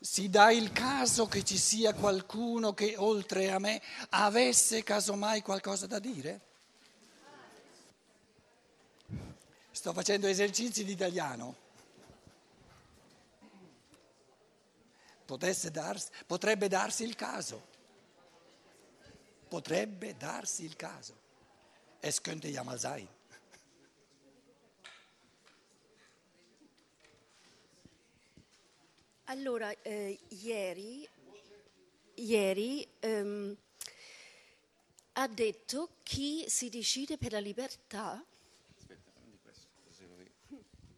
si dà il caso che ci sia qualcuno che oltre a me avesse casomai qualcosa da dire? Sto facendo esercizi di italiano. Darsi, potrebbe darsi il caso. Potrebbe darsi il caso. Es könnte ja mal sein. Allora, eh, ieri, ieri ehm, ha detto chi si decide per la libertà.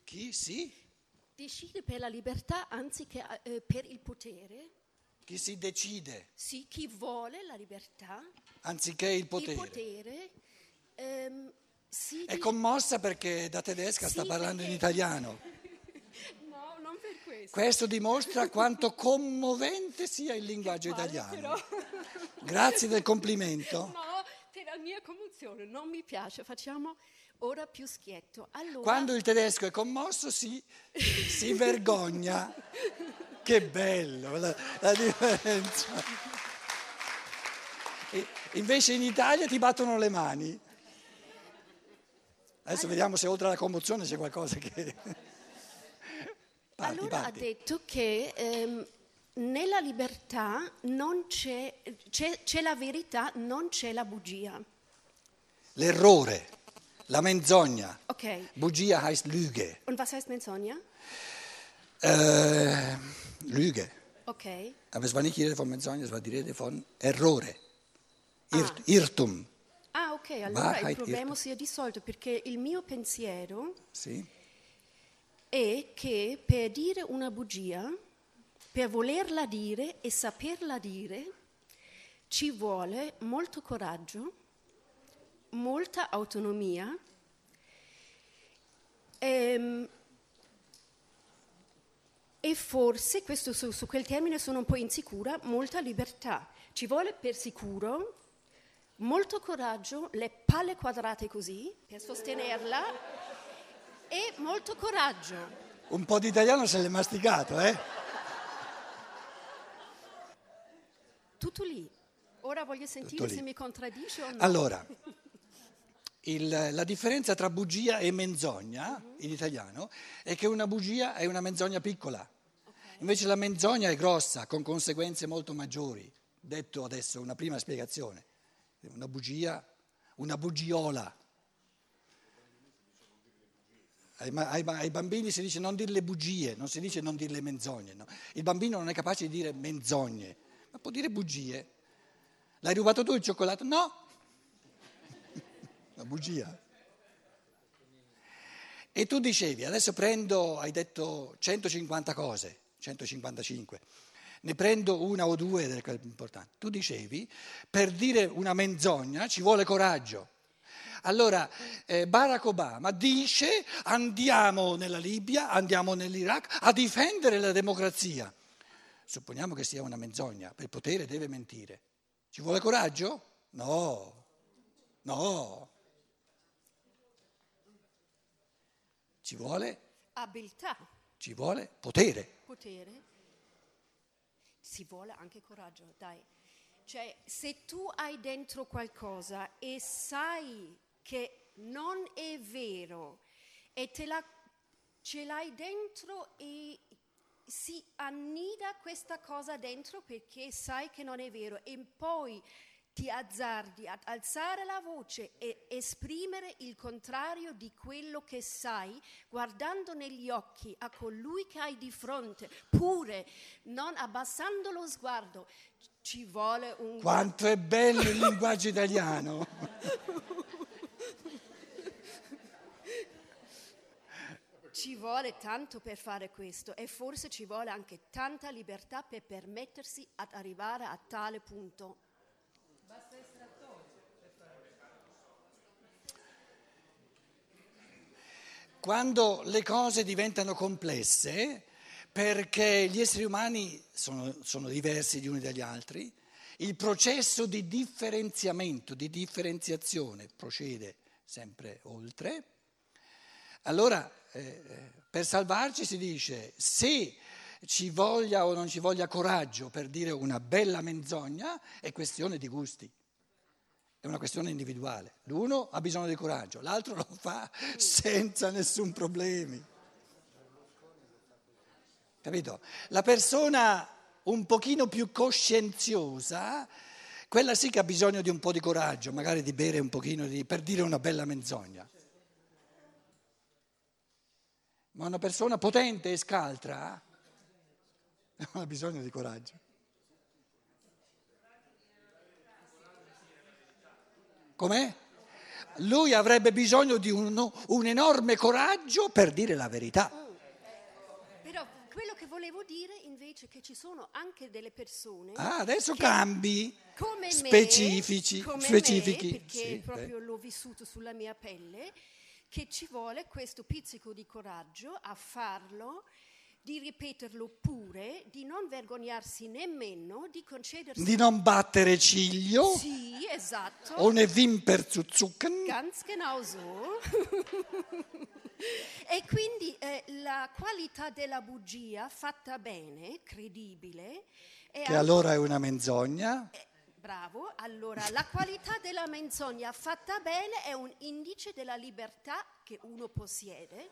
Chi si? Decide per la libertà anziché eh, per il potere. Chi si decide? Sì, chi vuole la libertà. Anziché il potere. Il potere ehm, È commossa perché da tedesca sì, sta parlando in italiano. Questo dimostra quanto commovente sia il linguaggio italiano. Grazie del complimento. No, per la mia commozione non mi piace, facciamo ora più schietto. Allora... Quando il tedesco è commosso si, si vergogna. Che bello la, la differenza. E invece in Italia ti battono le mani. Adesso vediamo se oltre alla commozione c'è qualcosa che... Parti, allora parti. ha detto che ehm, nella libertà c'è, c'è, c'è, la verità, non c'è la bugia. L'errore, la menzogna. Okay. Bugia heißt Lüge. Und was heißt Menzogna? Äh, Lüge. Okay. Aber es war nicht die Rede von Menzogna, es war die Rede von Errore, Irt, ah. Irrtum. Ah, ok, allora Wahrheit, il problema Irrtum. sia dissolto perché il mio pensiero... Sì è che per dire una bugia, per volerla dire e saperla dire, ci vuole molto coraggio, molta autonomia ehm, e forse, questo su, su quel termine sono un po' insicura, molta libertà. Ci vuole per sicuro molto coraggio, le palle quadrate così per sostenerla e molto coraggio. Un po' di italiano se l'è masticato, eh? Tutto lì. Ora voglio sentire se mi contraddice o no. Allora, il, la differenza tra bugia e menzogna uh-huh. in italiano è che una bugia è una menzogna piccola, invece la menzogna è grossa, con conseguenze molto maggiori. Detto adesso una prima spiegazione. Una bugia, una bugiola ai, ai, ai, bambini si dice non dire le bugie, non si dice non dire le menzogne. No? Il bambino non è capace di dire menzogne, ma può dire bugie. L'hai rubato tu il cioccolato? No. Una bugia. E tu dicevi, adesso prendo, hai detto 150 cose, 155, ne prendo una o due delle cose importanti. Tu dicevi, per dire una menzogna ci vuole coraggio. Allora eh, Barack Obama dice andiamo nella Libia, andiamo nell'Iraq a difendere la democrazia. Supponiamo che sia una menzogna, per potere deve mentire. Ci vuole coraggio? No, no. Ci vuole abilità. Ci vuole potere. Potere. Ci vuole anche coraggio, dai. Cioè, se tu hai dentro qualcosa e sai che non è vero e te la, ce l'hai dentro e si annida questa cosa dentro perché sai che non è vero e poi ti azzardi ad alzare la voce e esprimere il contrario di quello che sai, guardando negli occhi a colui che hai di fronte, pure non abbassando lo sguardo. Ci vuole un... Quanto è bello il linguaggio italiano! Ci vuole tanto per fare questo e forse ci vuole anche tanta libertà per permettersi ad arrivare a tale punto. Basta essere attori per fare Quando le cose diventano complesse, perché gli esseri umani sono, sono diversi gli uni dagli altri, il processo di differenziamento, di differenziazione procede sempre oltre. Allora, eh, per salvarci si dice, se ci voglia o non ci voglia coraggio per dire una bella menzogna è questione di gusti. È una questione individuale. L'uno ha bisogno di coraggio, l'altro lo fa senza nessun problema. Capito? La persona un pochino più coscienziosa, quella sì che ha bisogno di un po' di coraggio, magari di bere un pochino di, per dire una bella menzogna. Ma una persona potente e scaltra non ha bisogno di coraggio. Com'è? Lui avrebbe bisogno di un, un enorme coraggio per dire la verità. Però quello che volevo dire invece è che ci sono anche delle persone. Ah, adesso cambi. Come specifici, me, come specifici. Me, perché sì, proprio l'ho vissuto sulla mia pelle, che ci vuole questo pizzico di coraggio a farlo di ripeterlo pure, di non vergognarsi nemmeno, di concedersi... Di non battere ciglio. Sì, esatto. Ohne Wimper zu zucken. Ganz genau so. e quindi eh, la qualità della bugia fatta bene, credibile... Che anche, allora è una menzogna. Eh, bravo, allora la qualità della menzogna fatta bene è un indice della libertà che uno possiede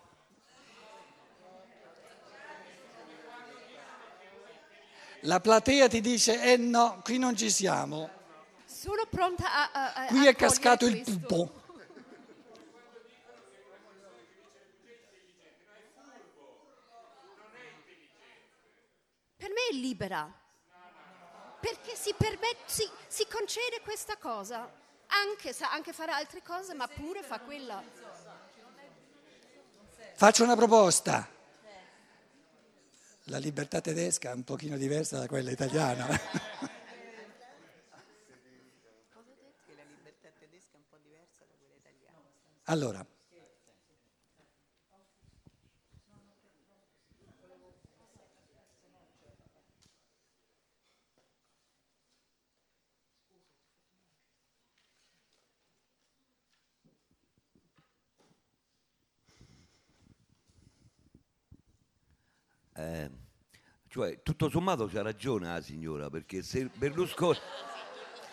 La platea ti dice, eh no, qui non ci siamo. Sono pronta a... a, a qui è cascato il pupo. Per me è libera, perché si, permette, si, si concede questa cosa, anche, sa anche fare altre cose, ma pure fa quella. Faccio una proposta la libertà tedesca è un pochino diversa da quella italiana. Cosa detto? la libertà tedesca è un po' diversa da quella italiana. Allora, Eh, cioè, tutto sommato c'ha ragione la signora, perché se Berlusconi...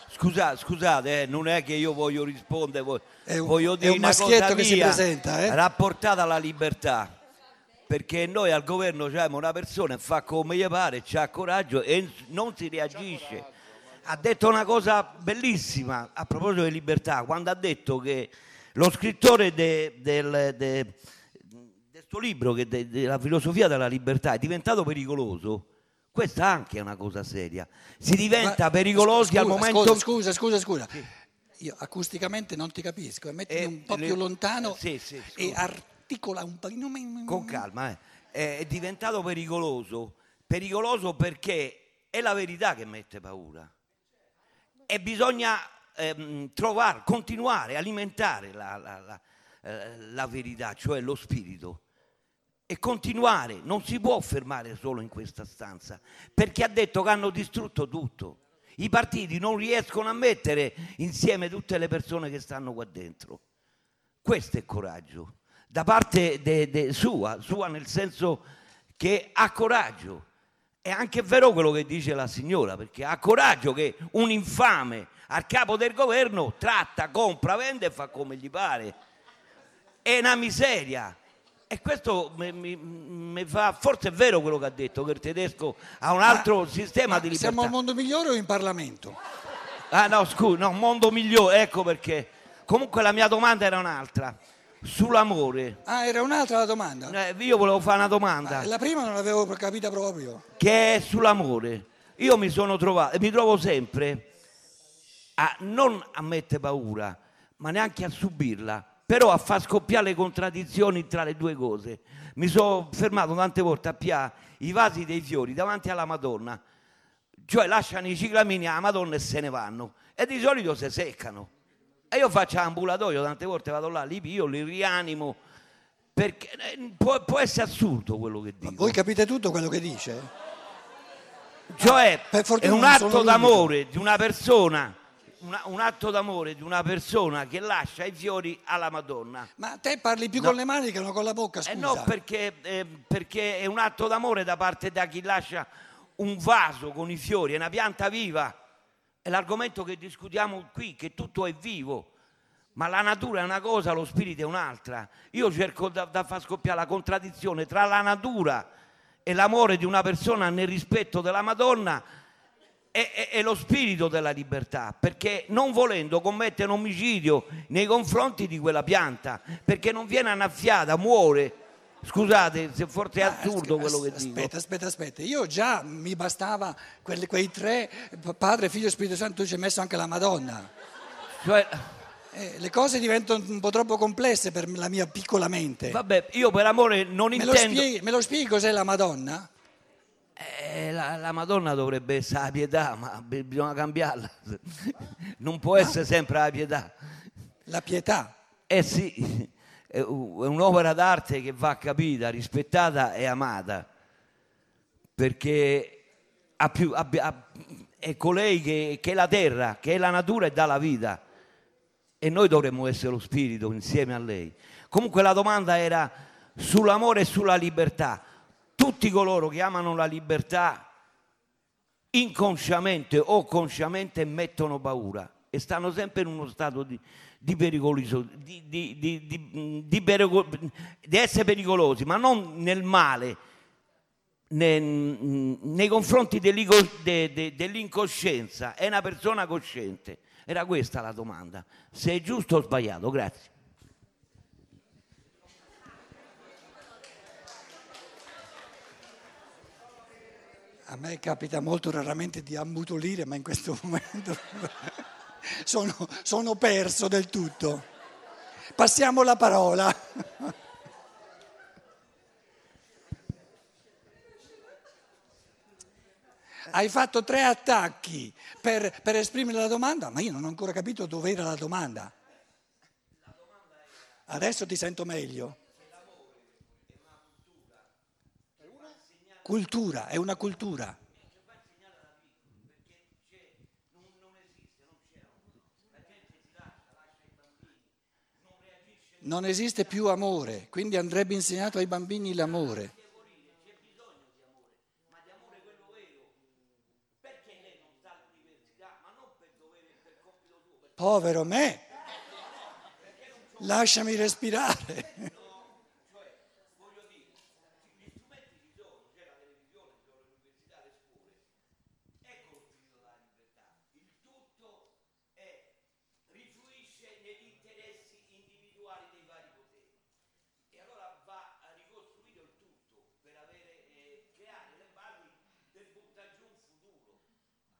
Scusa, scusate, eh, non è che io voglio rispondere, voglio, è un, voglio dire è un maschietto che si presenta, eh? rapportata alla libertà. Perché noi al governo abbiamo una persona che fa come gli pare, ha coraggio e non si reagisce. Ha detto una cosa bellissima a proposito di libertà, quando ha detto che lo scrittore de, del, de, questo libro che de, de, la filosofia della libertà è diventato pericoloso, questa anche è una cosa seria. Si diventa Ma, pericolosi scusa, al momento... Scusa, scusa, scusa. scusa. Sì. Io acusticamente non ti capisco, mettimi eh, un po' le... più lontano sì, sì, e articola un po'... Con calma, eh. è diventato pericoloso, pericoloso perché è la verità che mette paura. E bisogna ehm, trovare, continuare, alimentare la, la, la, eh, la verità, cioè lo spirito e continuare, non si può fermare solo in questa stanza, perché ha detto che hanno distrutto tutto. I partiti non riescono a mettere insieme tutte le persone che stanno qua dentro. Questo è coraggio, da parte de, de sua, sua nel senso che ha coraggio. È anche vero quello che dice la signora, perché ha coraggio che un infame al capo del governo tratta, compra, vende e fa come gli pare. È una miseria e questo mi, mi, mi, fa, forse è vero quello che ha detto, che il tedesco ha un altro ma, sistema ma di libertà. Siamo al mondo migliore o in Parlamento? Ah no, scusa, no, mondo migliore, ecco perché. Comunque la mia domanda era un'altra, sull'amore. Ah, era un'altra la domanda? Eh, io volevo fare una domanda. Ma la prima non l'avevo capita proprio. Che è sull'amore. Io mi sono trovato, e mi trovo sempre a non a mettere paura, ma neanche a subirla però a far scoppiare le contraddizioni tra le due cose. Mi sono fermato tante volte a pià i vasi dei fiori davanti alla Madonna, cioè lasciano i ciclamini alla Madonna e se ne vanno, e di solito si seccano. E io faccio ambulatorio, tante volte vado là, li pio, li rianimo, perché eh, può, può essere assurdo quello che dico. Ma voi capite tutto quello che dice? Cioè, è un atto d'amore di una persona una- un atto d'amore di una persona che lascia i fiori alla Madonna. Ma te parli più No. con le mani che non con la bocca, scusa. Eh no, perché, eh, perché è un atto d'amore da parte da chi lascia un vaso con i fiori, è una pianta viva. È l'argomento che discutiamo qui, che tutto è vivo. Ma la natura è una cosa, lo spirito è un'altra. Io cerco da, da far scoppiare la contraddizione tra la natura e l'amore di una persona nel rispetto della Madonna e- e lo spirito della libertà, perché non volendo commette un omicidio nei confronti di quella pianta, perché non viene annaffiata, muore. Scusate se forse è Ah, assurdo as- quello che aspetta, dico. Aspetta, aspetta, io già mi bastava quelli- quei tre, Padre, Figlio e Spirito Santo, tu ci hai messo anche la Madonna. Cioè, Eh, le cose diventano un po' troppo complesse per la mia piccola mente. vabbè, io per amore non Me lo, intendo... spieghi, me lo spieghi cos'è la Madonna? Eh, la, la Madonna dovrebbe essere la pietà, ma bisogna cambiarla. Non può essere sempre la pietà. La pietà. Eh sì, è un'opera d'arte che va capita, rispettata e amata, perché ha più- abbia- ha- è colei che, che è la terra, che è la natura e dà la vita. E noi dovremmo essere lo spirito insieme a lei. Comunque la domanda era sull'amore e sulla libertà. Tutti coloro che amano la libertà inconsciamente o consciamente mettono paura e stanno sempre in uno stato di, di pericoloso, di, di- di- essere pericolosi, ma non nel male, ne- nei confronti dell'incoscienza. È una persona cosciente. Era questa la domanda. Se è giusto o sbagliato, grazie. A me capita molto raramente di ammutolire, ma in questo momento sono, sono perso del tutto. Passiamo la parola. Hai fatto tre attacchi per, per esprimere la domanda, ma io non ho ancora capito dove era la domanda. Adesso ti sento meglio. Cultura, è una cultura. Non esiste più amore, quindi andrebbe insegnato ai bambini l'amore. Povero me, lasciami respirare. rifluisce negli interessi individuali dei vari poteri e allora va ricostruito il tutto per avere, eh, creare le basi per buttare giù un futuro,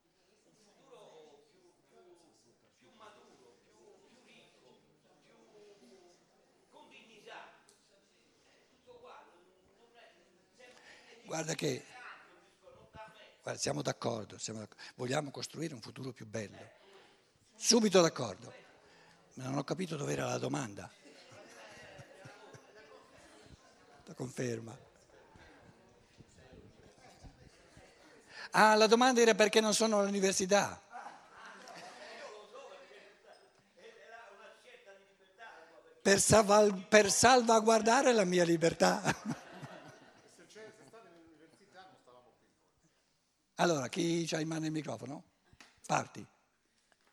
un futuro più, più, più maturo, più, più ricco, più con dignità. Eh, Tutto qua, non, non è sempre Guarda che guarda, siamo d'accordo, siamo d'accordo. vogliamo costruire un futuro più bello. Subito d'accordo, non ho capito dove era la domanda. La conferma. Ah, la domanda era perché non sono all'università. Per salvaguardare la mia libertà. Allora, chi ha in mano il microfono? Parti.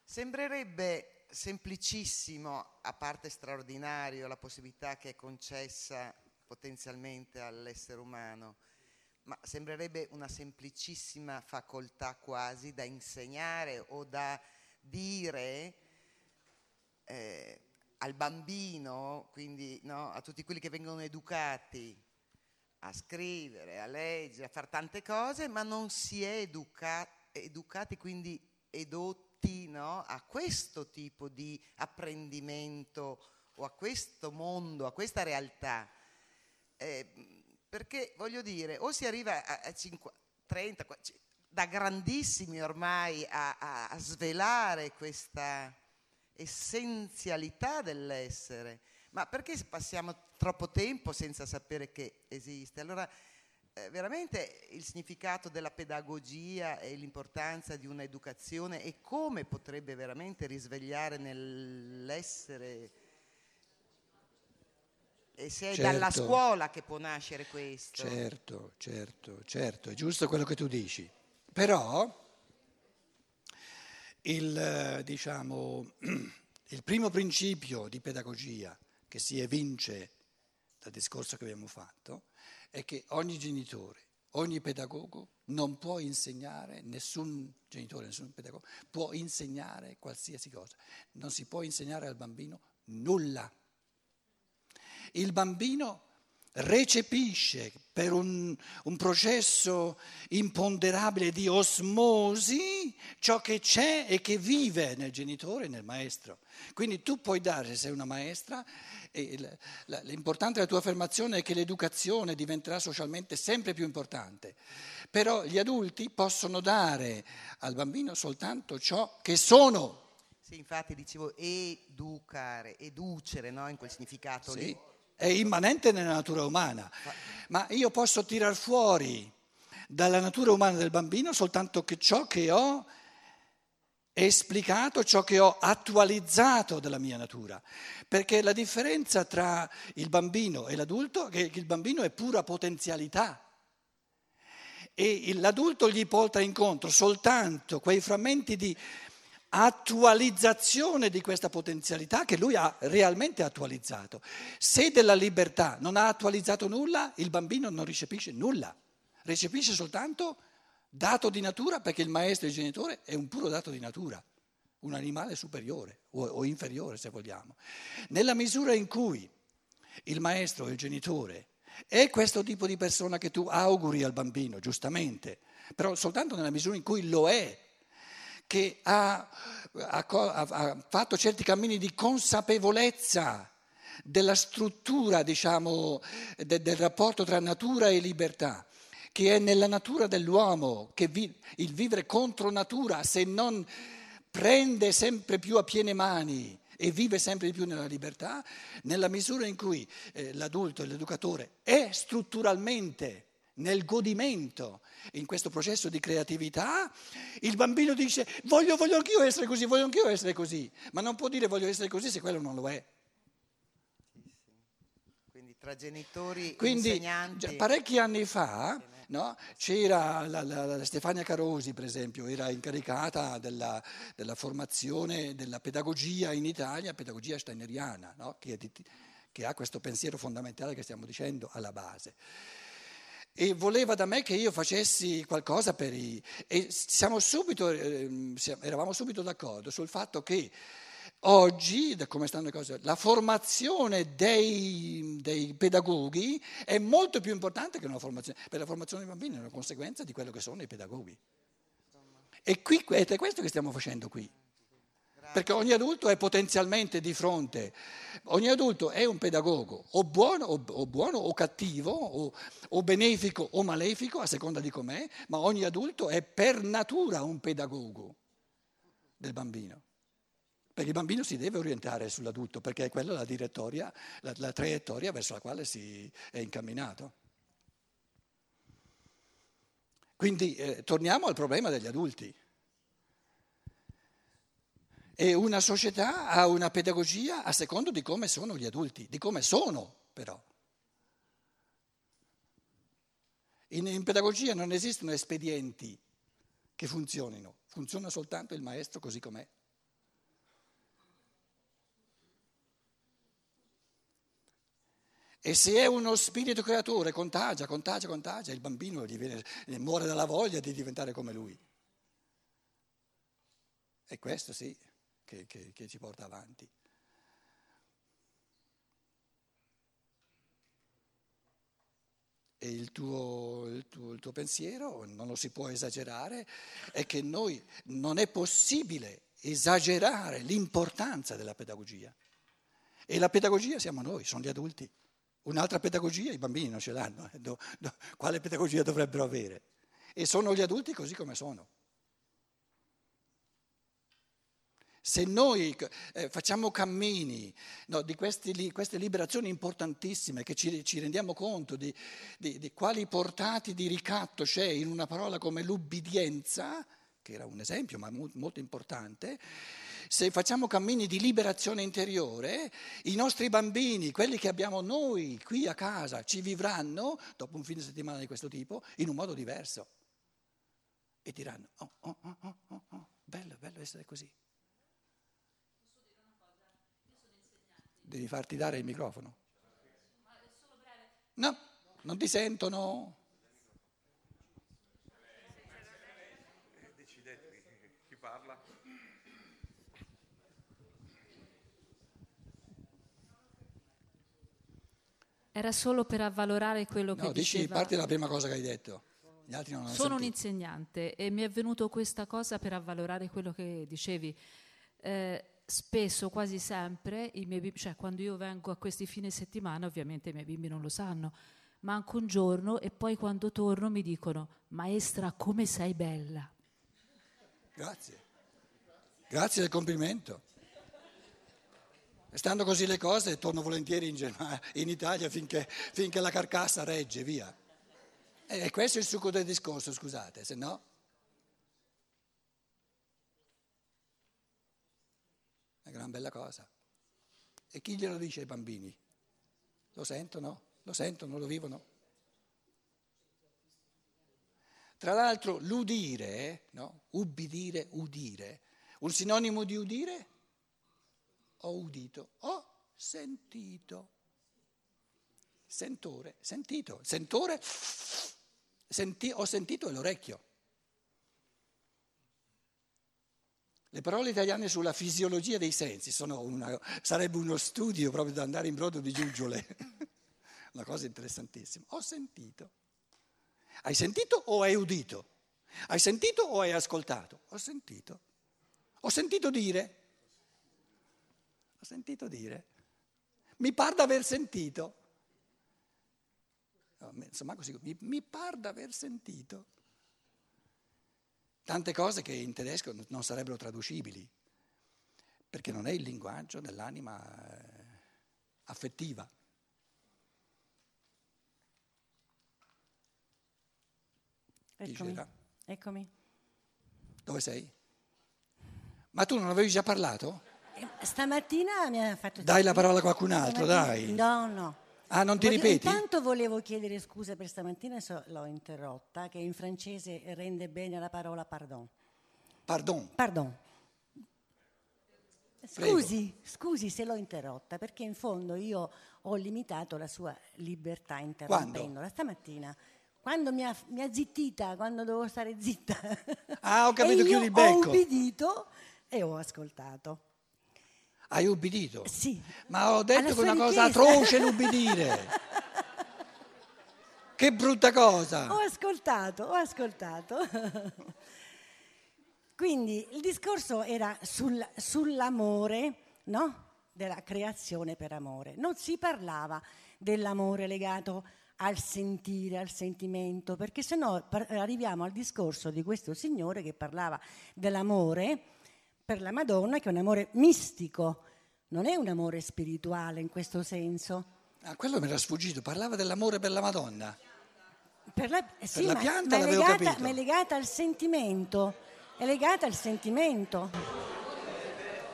Sembrerebbe semplicissimo, a parte straordinario, la possibilità che è concessa potenzialmente all'essere umano, ma sembrerebbe una semplicissima facoltà quasi da insegnare o da dire eh, al bambino, quindi no, a tutti quelli che vengono educati a scrivere, a leggere, a fare tante cose, ma non si è educa- educati, quindi edotti no, a questo tipo di apprendimento o a questo mondo, a questa realtà. Eh, perché voglio dire, o si arriva a, a 50, 30, qua- c- da grandissimi ormai a, a- a svelare questa essenzialità dell'essere, ma perché passiamo troppo tempo senza sapere che esiste? Allora eh, veramente il significato della pedagogia e l'importanza di un'educazione e come potrebbe veramente risvegliare nell'essere e se è Certo. dalla scuola che può nascere questo. Certo, certo, certo, è giusto quello che tu dici. Però il, eh, diciamo, il primo principio di pedagogia che si evince dal discorso che abbiamo fatto è che ogni genitore, ogni pedagogo non può insegnare, nessun genitore, nessun pedagogo può insegnare qualsiasi cosa. Non si può insegnare al bambino nulla. Il bambino recepisce per un, un processo imponderabile di osmosi ciò che c'è e che vive nel genitore e nel maestro. Quindi tu puoi dare, se sei una maestra, e l'importante della tua affermazione è che l'educazione diventerà socialmente sempre più importante, però gli adulti possono dare al bambino soltanto ciò che sono. Sì, infatti dicevo educare, educere, no? in quel significato Sì, lì. È immanente nella natura umana, ma io posso tirar fuori dalla natura umana del bambino soltanto che ciò che ho esplicato, ciò che ho attualizzato della mia natura, perché la differenza tra il bambino e l'adulto è che il bambino è pura potenzialità. E l'adulto gli porta incontro soltanto quei frammenti di attualizzazione di questa potenzialità che lui ha realmente attualizzato. Se della libertà non ha attualizzato nulla, il bambino non recepisce nulla, recepisce soltanto dato di natura perché il maestro e il genitore è un puro dato di natura, un animale superiore o, o inferiore se vogliamo. Nella misura in cui il maestro e il genitore è questo tipo di persona che tu auguri al bambino, giustamente, però soltanto nella misura in cui lo è, che ha, ha ha fatto certi cammini di consapevolezza della struttura, diciamo, de- del rapporto tra natura e libertà, che è nella natura dell'uomo, che vi- il vivere contro natura, se non prende sempre più a piene mani e vive sempre di più nella libertà, nella misura in cui eh, l'adulto e l'educatore è strutturalmente nel godimento, in questo processo di creatività, il bambino dice voglio, voglio anch'io essere così, voglio anch'io essere così, ma non può dire voglio essere così se quello non lo è. Quindi tra genitori e Quindi insegnanti. parecchi anni fa no, c'era la, la- la Stefania Carosi, per esempio, era incaricata della, della formazione della pedagogia in Italia, pedagogia steineriana, no, che, di- che ha questo pensiero fondamentale che stiamo dicendo alla base. E voleva da me che io facessi qualcosa per i... E subito, ehm, eravamo subito d'accordo sul fatto che oggi, da come stanno le cose, la formazione dei, dei pedagoghi è molto più importante che una formazione, per la formazione dei bambini è una conseguenza di quello che sono i pedagoghi. E qui, ed è questo che stiamo facendo qui. Perché ogni adulto è potenzialmente di fronte, ogni adulto è un pedagogo, o buono o, o buono, o cattivo, o, o benefico o malefico, a seconda di com'è, ma ogni adulto è per natura un pedagogo del bambino. Perché il bambino si deve orientare sull'adulto, perché è quella la la, la traiettoria verso la quale si è incamminato. Quindi eh, torniamo al problema degli adulti. E una società ha una pedagogia a secondo di come sono gli adulti, di come sono però. In, in pedagogia non esistono espedienti che funzionino, funziona soltanto il maestro così com'è. E se è uno spirito creatore, contagia, contagia, contagia, il bambino viene- muore dalla voglia di diventare come lui. È questo sì che, che- che ci porta avanti. E il tuo, il tuo- il tuo pensiero, non lo si può esagerare, è che noi non è possibile esagerare l'importanza della pedagogia. E la pedagogia siamo noi, sono gli adulti. Un'altra pedagogia i bambini non ce l'hanno. eh. Quale pedagogia dovrebbero avere? E sono gli adulti così come sono. Se noi eh, facciamo cammini no, di questi, queste liberazioni importantissime, che ci, ci rendiamo conto di, di, di, quali portati di ricatto c'è in una parola come l'ubbidienza, che era un esempio ma molto importante, se facciamo cammini di liberazione interiore, i nostri bambini, quelli che abbiamo noi qui a casa, ci vivranno, dopo un fine settimana di questo tipo, in un modo diverso. E diranno, oh, oh, oh, oh, oh, oh bello, bello essere così. Devi farti dare il microfono. No, non ti sentono. Era solo per avvalorare quello che no, dici, diceva. parti dalla prima cosa che hai detto. Gli altri non hanno Sono sentito. un insegnante e mi è venuto questa cosa per avvalorare quello che dicevi. Eh, spesso, quasi sempre, bimbi, cioè quando io vengo a questi fine settimana, ovviamente i miei bimbi non lo sanno, manco un giorno e poi quando torno mi dicono, maestra, come sei bella. Grazie. Grazie del complimento. Stando così le cose, torno volentieri in, Germania, in Italia finché, finché, la carcassa regge, via. E questo è il succo del discorso, scusate, se no... È una gran bella cosa. E chi glielo dice ai bambini? Lo sentono? Lo sentono? Lo vivono? Tra l'altro l'udire, no? ubbidire, udire, un sinonimo di udire? ho udito, ho sentito. Sentore, sentito. Sentore, senti, ho sentito è l'orecchio. Le parole italiane sulla fisiologia dei sensi una, sarebbe uno studio proprio da andare in brodo di giuggiole. Una cosa interessantissima. Ho sentito. Hai sentito o hai udito? Hai sentito o hai ascoltato? Ho sentito. Ho sentito dire ho sentito dire. Mi par d'aver sentito. insomma, così, mi, mi par d'aver sentito. Tante cose che in tedesco non sarebbero traducibili, perché non è il linguaggio dell'anima eh, affettiva. Eccomi. Eccomi. Dove sei? Ma tu non avevi già parlato? Stamattina mi ha fatto... Dai la parola a qualcun altro, dai. No, no. Ah, non ti Voglio, ripeti? Intanto volevo chiedere scusa per stamattina, so, l'ho interrotta, che in francese rende bene la parola pardon. Pardon. Pardon. Scusi, Prego. scusi se l'ho interrotta, perché in fondo io ho limitato la sua libertà interrompendola. Stamattina, quando mi ha, mi ha, zittita, quando dovevo stare zitta. Ah, ho capito, chiudi il becco. Ho ubbidito e ho ascoltato. Hai ubbidito? Sì. Ma ho detto che è una cosa atroce l'ubbidire. che brutta cosa. Ho ascoltato, ho ascoltato. Quindi il discorso era sul, sull'amore, no? Della creazione per amore. Non si parlava dell'amore legato al sentire, al sentimento, perché se no arriviamo al discorso di questo signore che parlava dell'amore per la Madonna, che è un amore mistico, non è un amore spirituale in questo senso. Ah, quello mi era sfuggito, parlava dell'amore per la Madonna. Per la, eh sì, per la ma, pianta ma, è legata, ma è legata al sentimento, è legata al sentimento.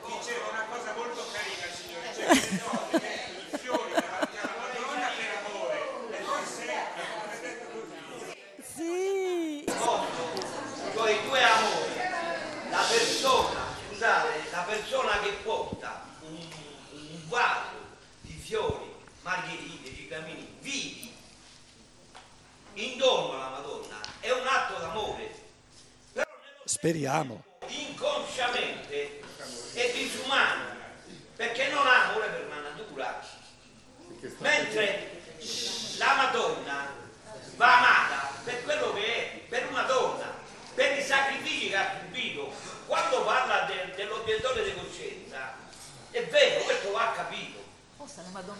Diceva una cosa molto carina, signore, cioè che no, i fiori davanti alla Madonna per amore, e forse avete detto così. Sì. Cioè i due amori, la persona, scusate, la persona che porta un, un vaso di fiori, margherite, ciclamini vivi in dono alla Madonna è un atto d'amore. Però Speriamo. Inconsciamente è disumano perché non ha amore per la natura. Mentre la Madonna va amata per quello che è, per una donna, per i sacrifici che ha subito. Quando parla de, dell'obiettore di coscienza, è vero, questo va capito.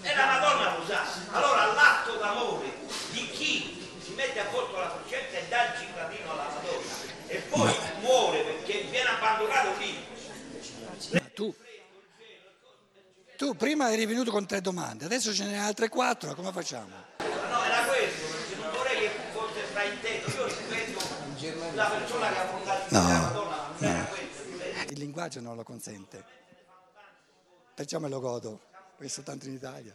E la Madonna lo sa. Allora l'atto d'amore di chi si mette a posto la coscienza e dà il cittadino alla Madonna e poi muore perché viene abbandonato lì. Tu prima eri venuto con tre domande, adesso ce ne altre quattro, come facciamo? No, era questo, non vorrei che fosse frainteso. Io rispetto la persona che ha No, la Madonna, ma non era questo. ripeto. Il linguaggio non lo consente. Perciò me lo godo, perché soltanto in Italia.